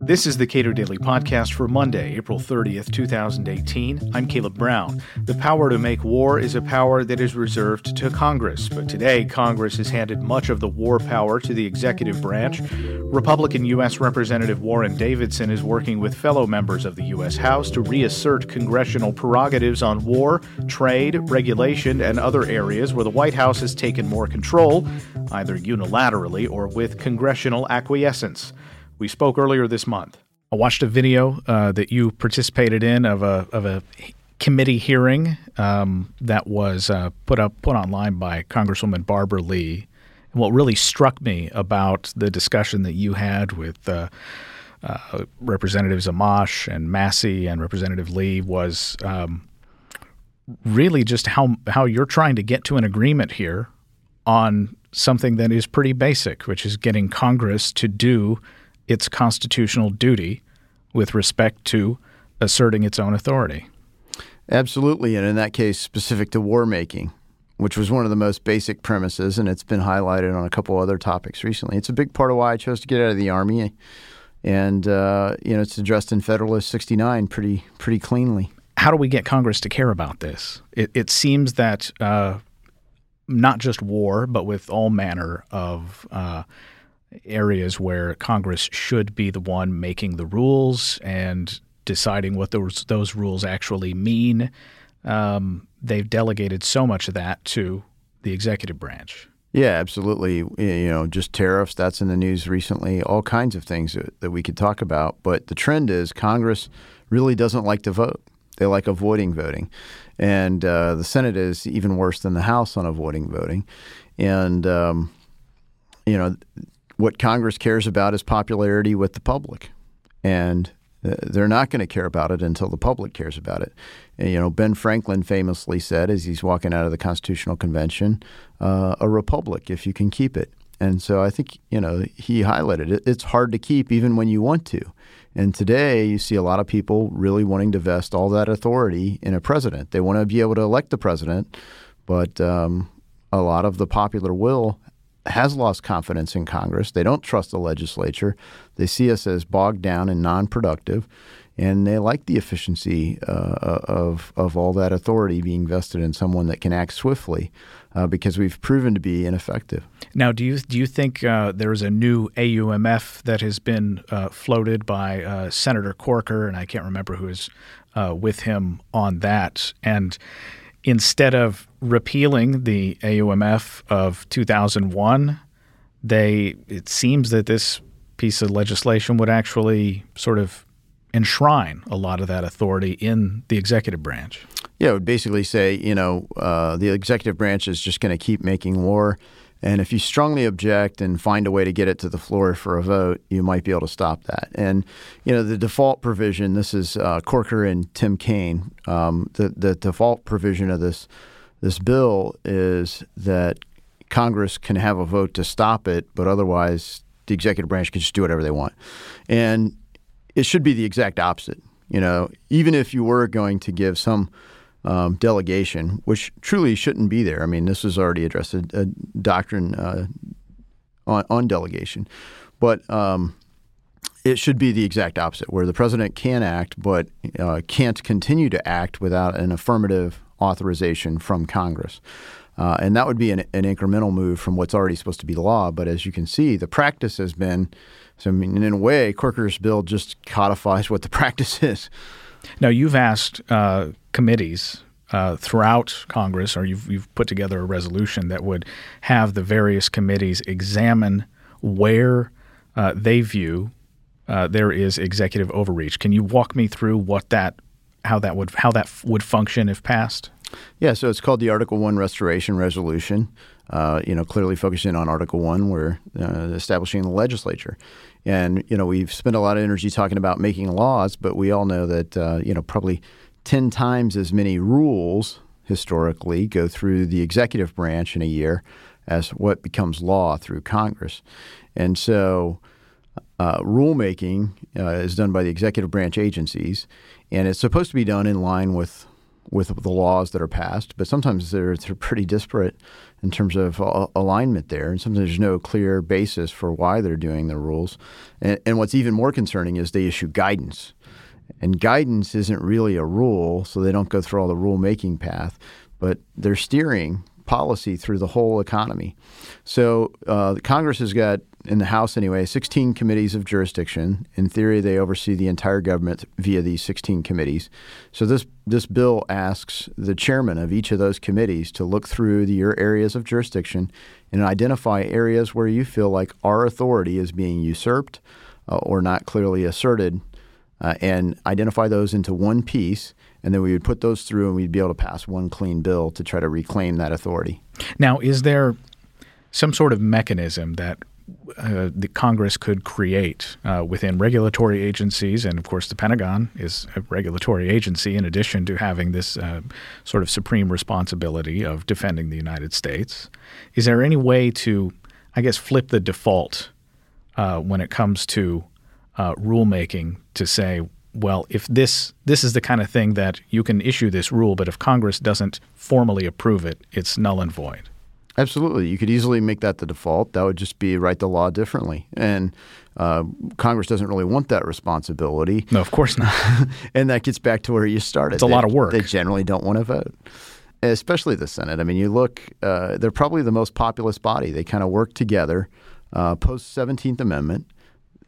This is the Cato Daily Podcast for Monday, April 30th, 2018. I'm Caleb Brown. The power to make war is a power that is reserved to Congress, but today Congress has handed much of the war power to the executive branch. Republican U.S. Representative Warren Davidson is working with fellow members of the U.S. House to reassert congressional prerogatives on war, trade, regulation, and other areas where the White House has taken more control, either unilaterally or with congressional acquiescence. We spoke earlier this month. I watched a video uh, that you participated in of a of a committee hearing um, that was uh, put up put online by Congresswoman Barbara Lee. And what really struck me about the discussion that you had with uh, uh Representatives Amash and Massie and Representative Lee was um, really just how how you're trying to get to an agreement here on something that is pretty basic, which is getting Congress to do its constitutional duty with respect to asserting its own authority. Absolutely, and in that case, specific to war making, which was one of the most basic premises, and it's been highlighted on a couple other topics recently. It's a big part of why I chose to get out of the army, and uh, you know, it's addressed in Federalist 69 pretty pretty cleanly. How do we get Congress to care about this? It, it seems that uh, not just war, but with all manner of uh, areas where Congress should be the one making the rules and deciding what those those rules actually mean. Um, they've delegated so much of that to the executive branch. Yeah, absolutely. You know, just tariffs, that's in the news recently, all kinds of things that, that we could talk about. But the trend is Congress really doesn't like to vote. They like avoiding voting. And uh, the Senate is even worse than the House on avoiding voting. And, um, you know, what Congress cares about is popularity with the public. And uh, they're not going to care about it until the public cares about it. And, you know, Ben Franklin famously said, as he's walking out of the Constitutional Convention, uh, a republic if you can keep it. And so I think, you know, he highlighted it. It's hard to keep even when you want to. And today you see a lot of people really wanting to vest all that authority in a president. They want to be able to elect the president, but um, a lot of the popular will has lost confidence in Congress. They don't trust the legislature. They see us as bogged down and non productive. And they like the efficiency uh, of, of all that authority being vested in someone that can act swiftly uh, because we've proven to be ineffective. Now, do you, do you think uh, there is a new AUMF that has been uh, floated by uh, Senator Corker, and I can't remember who is uh, with him on that? And instead of repealing the AUMF of 2001, they it seems that this piece of legislation would actually sort of enshrine a lot of that authority in the executive branch. Yeah, it would basically say, you know, uh, the executive branch is just going to keep making war and if you strongly object and find a way to get it to the floor for a vote, you might be able to stop that. And you know, the default provision. This is uh, Corker and Tim Kaine. Um, the the default provision of this this bill is that Congress can have a vote to stop it, but otherwise the executive branch can just do whatever they want. And it should be the exact opposite. You know, even if you were going to give some um, delegation, which truly shouldn't be there. I mean, this was already addressed a, a doctrine uh, on, on, delegation, but um, it should be the exact opposite, where the president can act, but uh, can't continue to act without an affirmative authorization from Congress. Uh, and that would be an, an, incremental move from what's already supposed to be law. But as you can see, the practice has been, so I mean, in a way, Corker's bill just codifies what the practice is. Now, you've asked uh, committees uh, throughout Congress, or you've, you've put together a resolution that would have the various committees examine where uh, they view uh, there is executive overreach. Can you walk me through what that, how that would, how that would function if passed? Yeah, so it's called the Article One Restoration Resolution. Uh, you know, clearly focusing on Article One, we're uh, establishing the legislature, and you know we've spent a lot of energy talking about making laws, but we all know that uh, you know probably 10 times as many rules historically go through the executive branch in a year as what becomes law through Congress. And so uh, rulemaking uh, is done by the executive branch agencies, and it's supposed to be done in line with with the laws that are passed, but sometimes they're, they're pretty disparate in terms of uh, alignment there, and sometimes there's no clear basis for why they're doing the rules. And, and what's even more concerning is they issue guidance, and guidance isn't really a rule, so they don't go through all the rulemaking path, but they're steering policy through the whole economy. So uh, Congress has got in the House anyway, 16 committees of jurisdiction. In theory, they oversee the entire government via these 16 committees. So this this bill asks the chairman of each of those committees to look through the, your areas of jurisdiction and identify areas where you feel like our authority is being usurped uh, or not clearly asserted, uh, and identify those into one piece. And then we would put those through, and we'd be able to pass one clean bill to try to reclaim that authority. Now, is there some sort of mechanism that uh, the Congress could create uh, within regulatory agencies, and of course, the Pentagon is a regulatory agency in addition to having this uh, sort of supreme responsibility of defending the United States. Is there any way to, I guess, flip the default uh, when it comes to uh, rulemaking to say, well, if this this is the kind of thing that you can issue this rule, but if Congress doesn't formally approve it, it's null and void. Absolutely. You could easily make that the default. That would just be write the law differently. And uh, Congress doesn't really want that responsibility. No, of course not. and that gets back to where you started. It's a they, lot of work. They generally don't want to vote, especially the Senate. I mean, you look, uh, they're probably the most populist body. They kind of work together uh, post 17th Amendment,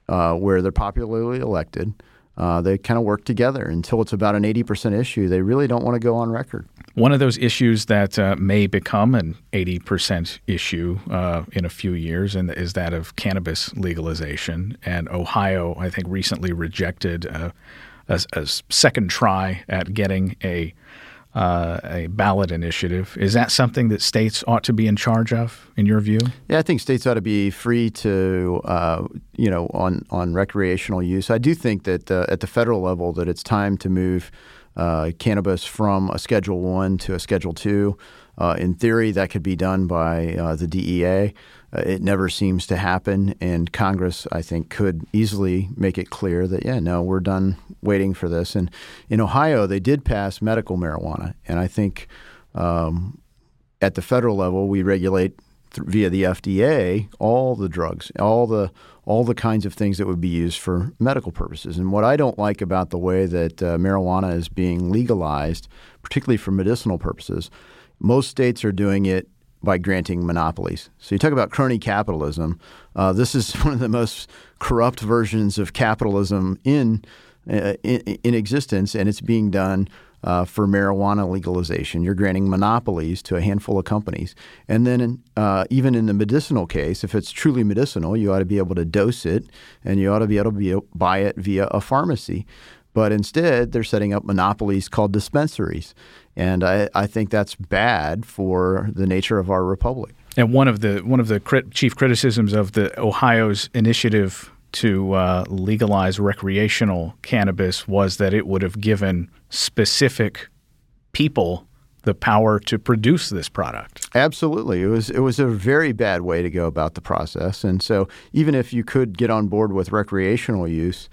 uh, where they're popularly elected. Uh, they kind of work together until it's about an 80% issue. They really don't want to go on record. One of those issues that uh, may become an 80% issue uh, in a few years and is that of cannabis legalization. And Ohio, I think, recently rejected a, a, a second try at getting a uh, a ballot initiative. Is that something that states ought to be in charge of, in your view? Yeah, I think states ought to be free to, uh, you know, on on recreational use. I do think that uh, at the federal level that it's time to move uh, cannabis from a Schedule One to a Schedule Two. Uh, in theory, that could be done by uh, the DEA. Uh, it never seems to happen, and Congress, I think, could easily make it clear that yeah, no, we're done waiting for this. And in Ohio, they did pass medical marijuana, and I think um, at the federal level, we regulate via the FDA all the drugs, all the all the kinds of things that would be used for medical purposes. And what I don't like about the way that uh, marijuana is being legalized, particularly for medicinal purposes, most states are doing it by granting monopolies. So you talk about crony capitalism. Uh, this is one of the most corrupt versions of capitalism in, uh, in, in existence, and it's being done uh, for marijuana legalization. You're granting monopolies to a handful of companies. And then, uh, even in the medicinal case, if it's truly medicinal, you ought to be able to dose it and you ought to be able to be, buy it via a pharmacy. But instead, they're setting up monopolies called dispensaries. And I, I think that's bad for the nature of our republic. And one of the one of the crit- chief criticisms of the Ohio's initiative to uh, legalize recreational cannabis was that it would have given specific people the power to produce this product. Absolutely, it was it was a very bad way to go about the process. And so, even if you could get on board with recreational use,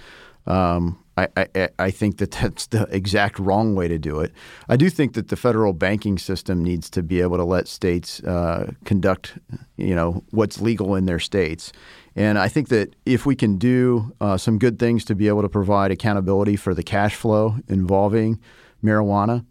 um, I, I, I, think that that's the exact wrong way to do it. I do think that the federal banking system needs to be able to let states uh, conduct, you know, what's legal in their states. And I think that if we can do uh, some good things to be able to provide accountability for the cash flow involving marijuana,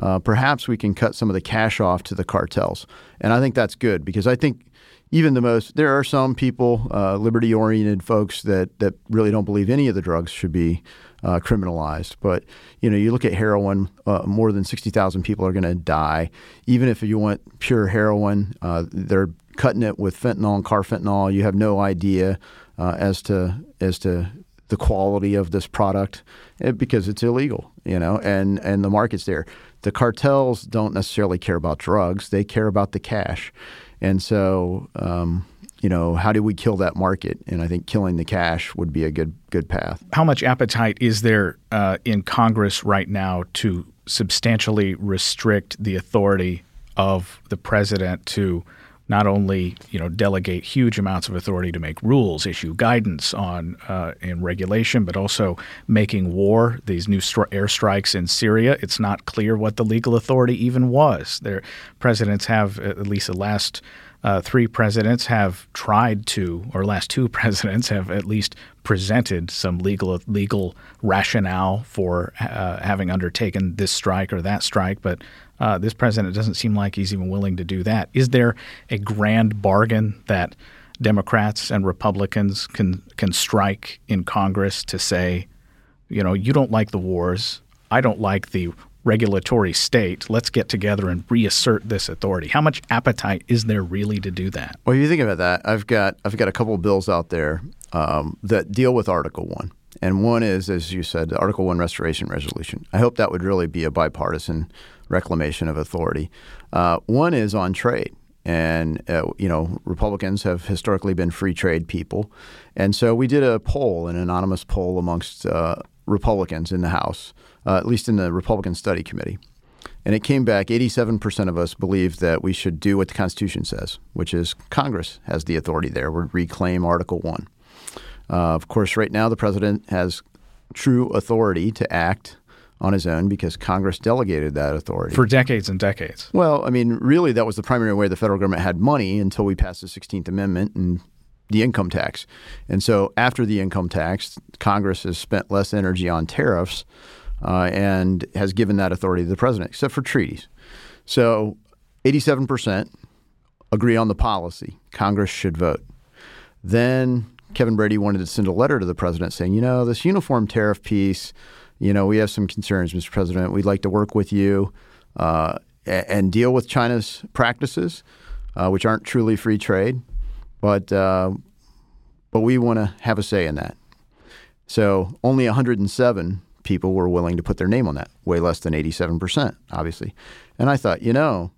uh, perhaps we can cut some of the cash off to the cartels. And I think that's good because I think even the most there are some people, uh, liberty oriented folks that that really don't believe any of the drugs should be uh, criminalized. But you know, you look at heroin, uh, more than sixty thousand people are going to die. Even if you want pure heroin, uh, they're cutting it with fentanyl and carfentanil. You have no idea uh, as to as to the quality of this product eh, because it's illegal, you know, and and the market's there. The cartels don't necessarily care about drugs; they care about the cash. And so, um, you know, how do we kill that market? And I think killing the cash would be a good good path. How much appetite is there uh, in Congress right now to substantially restrict the authority of the president to not only you know delegate huge amounts of authority to make rules, issue guidance on uh, in regulation, but also making war. These new stri- airstrikes in Syria. It's not clear what the legal authority even was. Their presidents have at least the last. Uh, three presidents have tried to, or last two presidents have at least presented some legal legal rationale for uh, having undertaken this strike or that strike, but uh, this president doesn't seem like he's even willing to do that. Is there a grand bargain that Democrats and Republicans can can strike in Congress to say, you know, you don't like the wars, I don't like the regulatory state. Let's get together and reassert this authority. How much appetite is there really to do that? Well, if you think about that, I've got I've got a couple of bills out there um, that deal with Article One. And one is, as you said, the Article 1 Restoration Resolution. I hope that would really be a bipartisan reclamation of authority. Uh, one is on trade. And, uh, you know, Republicans have historically been free trade people. And so we did a poll, an anonymous poll amongst uh, Republicans in the House, uh, at least in the Republican Study Committee. And it came back 87% of us believe that we should do what the Constitution says, which is Congress has the authority there. We reclaim Article 1. Uh, of course, right now the president has true authority to act on his own because Congress delegated that authority. For decades and decades. Well, I mean, really, that was the primary way the federal government had money until we passed the 16th Amendment and the income tax. And so after the income tax, Congress has spent less energy on tariffs uh, and has given that authority to the president, except for treaties. So 87% agree on the policy. Congress should vote. Then Kevin Brady wanted to send a letter to the president saying, you know, this uniform tariff piece – you know, we have some concerns, Mr. President. We'd like to work with you uh, and deal with China's practices, uh, which aren't truly free trade, but uh, but we want to have a say in that. So only 107 people were willing to put their name on that, way less than 87 percent, obviously. And I thought, you know,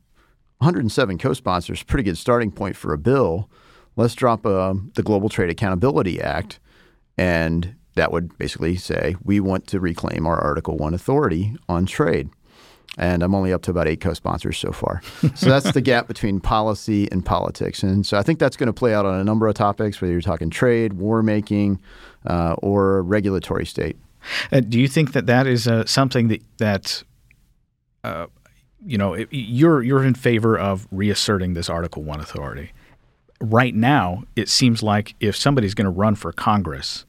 107 co-sponsors, pretty good starting point for a bill. Let's drop uh, the Global Trade Accountability Act and that would basically say we want to reclaim our Article 1 authority on trade. And I'm only up to about eight co sponsors so far. so that's the gap between policy and politics. And so I think that's going to play out on a number of topics, whether you're talking trade, war making, uh, or regulatory state. Uh, do you think that that is uh, something that, that uh, you know, you're, you're in favor of reasserting this Article 1 authority? Right now, it seems like if somebody's going to run for Congress,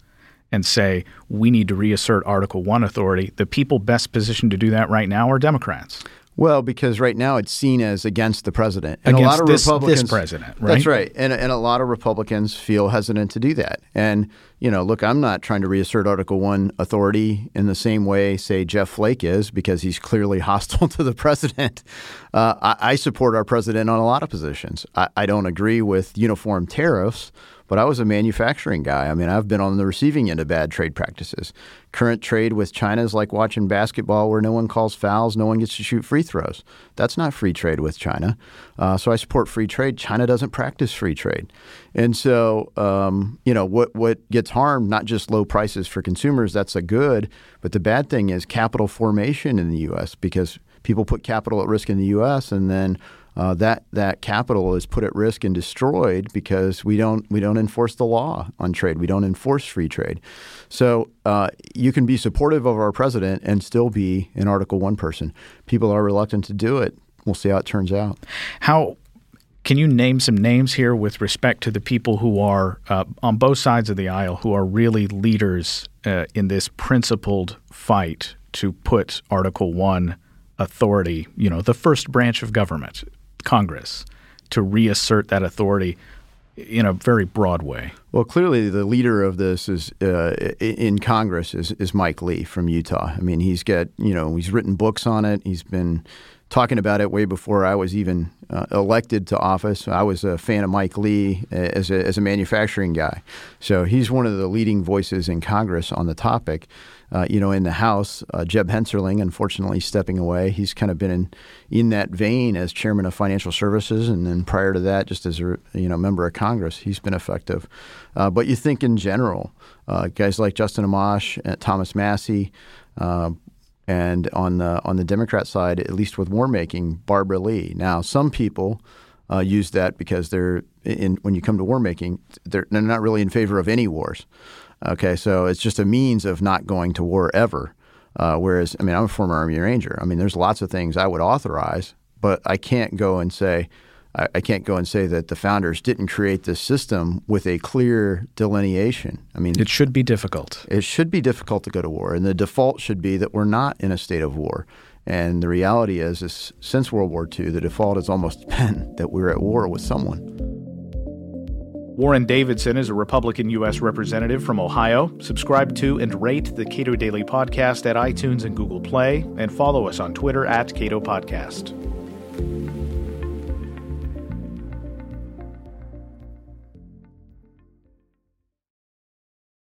and say we need to reassert Article 1 authority, the people best positioned to do that right now are Democrats. Well, because right now it's seen as against the president, and against a lot of this, Republicans. This president, right? That's right, and and a lot of Republicans feel hesitant to do that. And you know, look, I'm not trying to reassert Article One authority in the same way, say Jeff Flake is, because he's clearly hostile to the president. Uh, I, I, support our president on a lot of positions. I, I don't agree with uniform tariffs but I was a manufacturing guy. I mean, I've been on the receiving end of bad trade practices. Current trade with China is like watching basketball where no one calls fouls, no one gets to shoot free throws. That's not free trade with China. Uh, so I support free trade. China doesn't practice free trade. And so, um, you know, what, what gets harmed, not just low prices for consumers, that's a good, but the bad thing is capital formation in the U.S. because people put capital at risk in the U.S. and then uh, that that capital is put at risk and destroyed because we don't we don't enforce the law on trade. We don't enforce free trade. So uh, you can be supportive of our president and still be an Article One person. People are reluctant to do it. We'll see how it turns out. How can you name some names here with respect to the people who are uh, on both sides of the aisle who are really leaders uh, in this principled fight to put Article One authority, you know, the first branch of government, Congress to reassert that authority in a very broad way. Well, clearly the leader of this is uh, in Congress is, is Mike Lee from Utah. I mean, he's got you know he's written books on it. He's been talking about it way before I was even uh, elected to office. I was a fan of Mike Lee as a, as a manufacturing guy. So he's one of the leading voices in Congress on the topic. Uh, you know, in the House, uh, Jeb Hensarling, unfortunately, stepping away. He's kind of been in, in that vein as chairman of financial services, and then prior to that, just as a you know member of Congress, he's been effective. Uh, but you think in general, uh, guys like Justin Amash, and Thomas Massie, uh, and on the on the Democrat side, at least with war making, Barbara Lee. Now, some people uh, use that because they're in when you come to war making, they're, they're not really in favor of any wars. Okay, so it's just a means of not going to war ever. Uh, whereas, I mean, I'm a former Army Ranger. I mean, there's lots of things I would authorize, but I can't go and say, I, I can't go and say that the founders didn't create this system with a clear delineation. I mean, it should be difficult. It should be difficult to go to war, and the default should be that we're not in a state of war. And the reality is, is since World War II, the default has almost been that we're at war with someone. Warren Davidson is a Republican U.S. representative from Ohio. Subscribe to and rate the Cato Daily Podcast at iTunes and Google Play, and follow us on Twitter at Cato Podcast.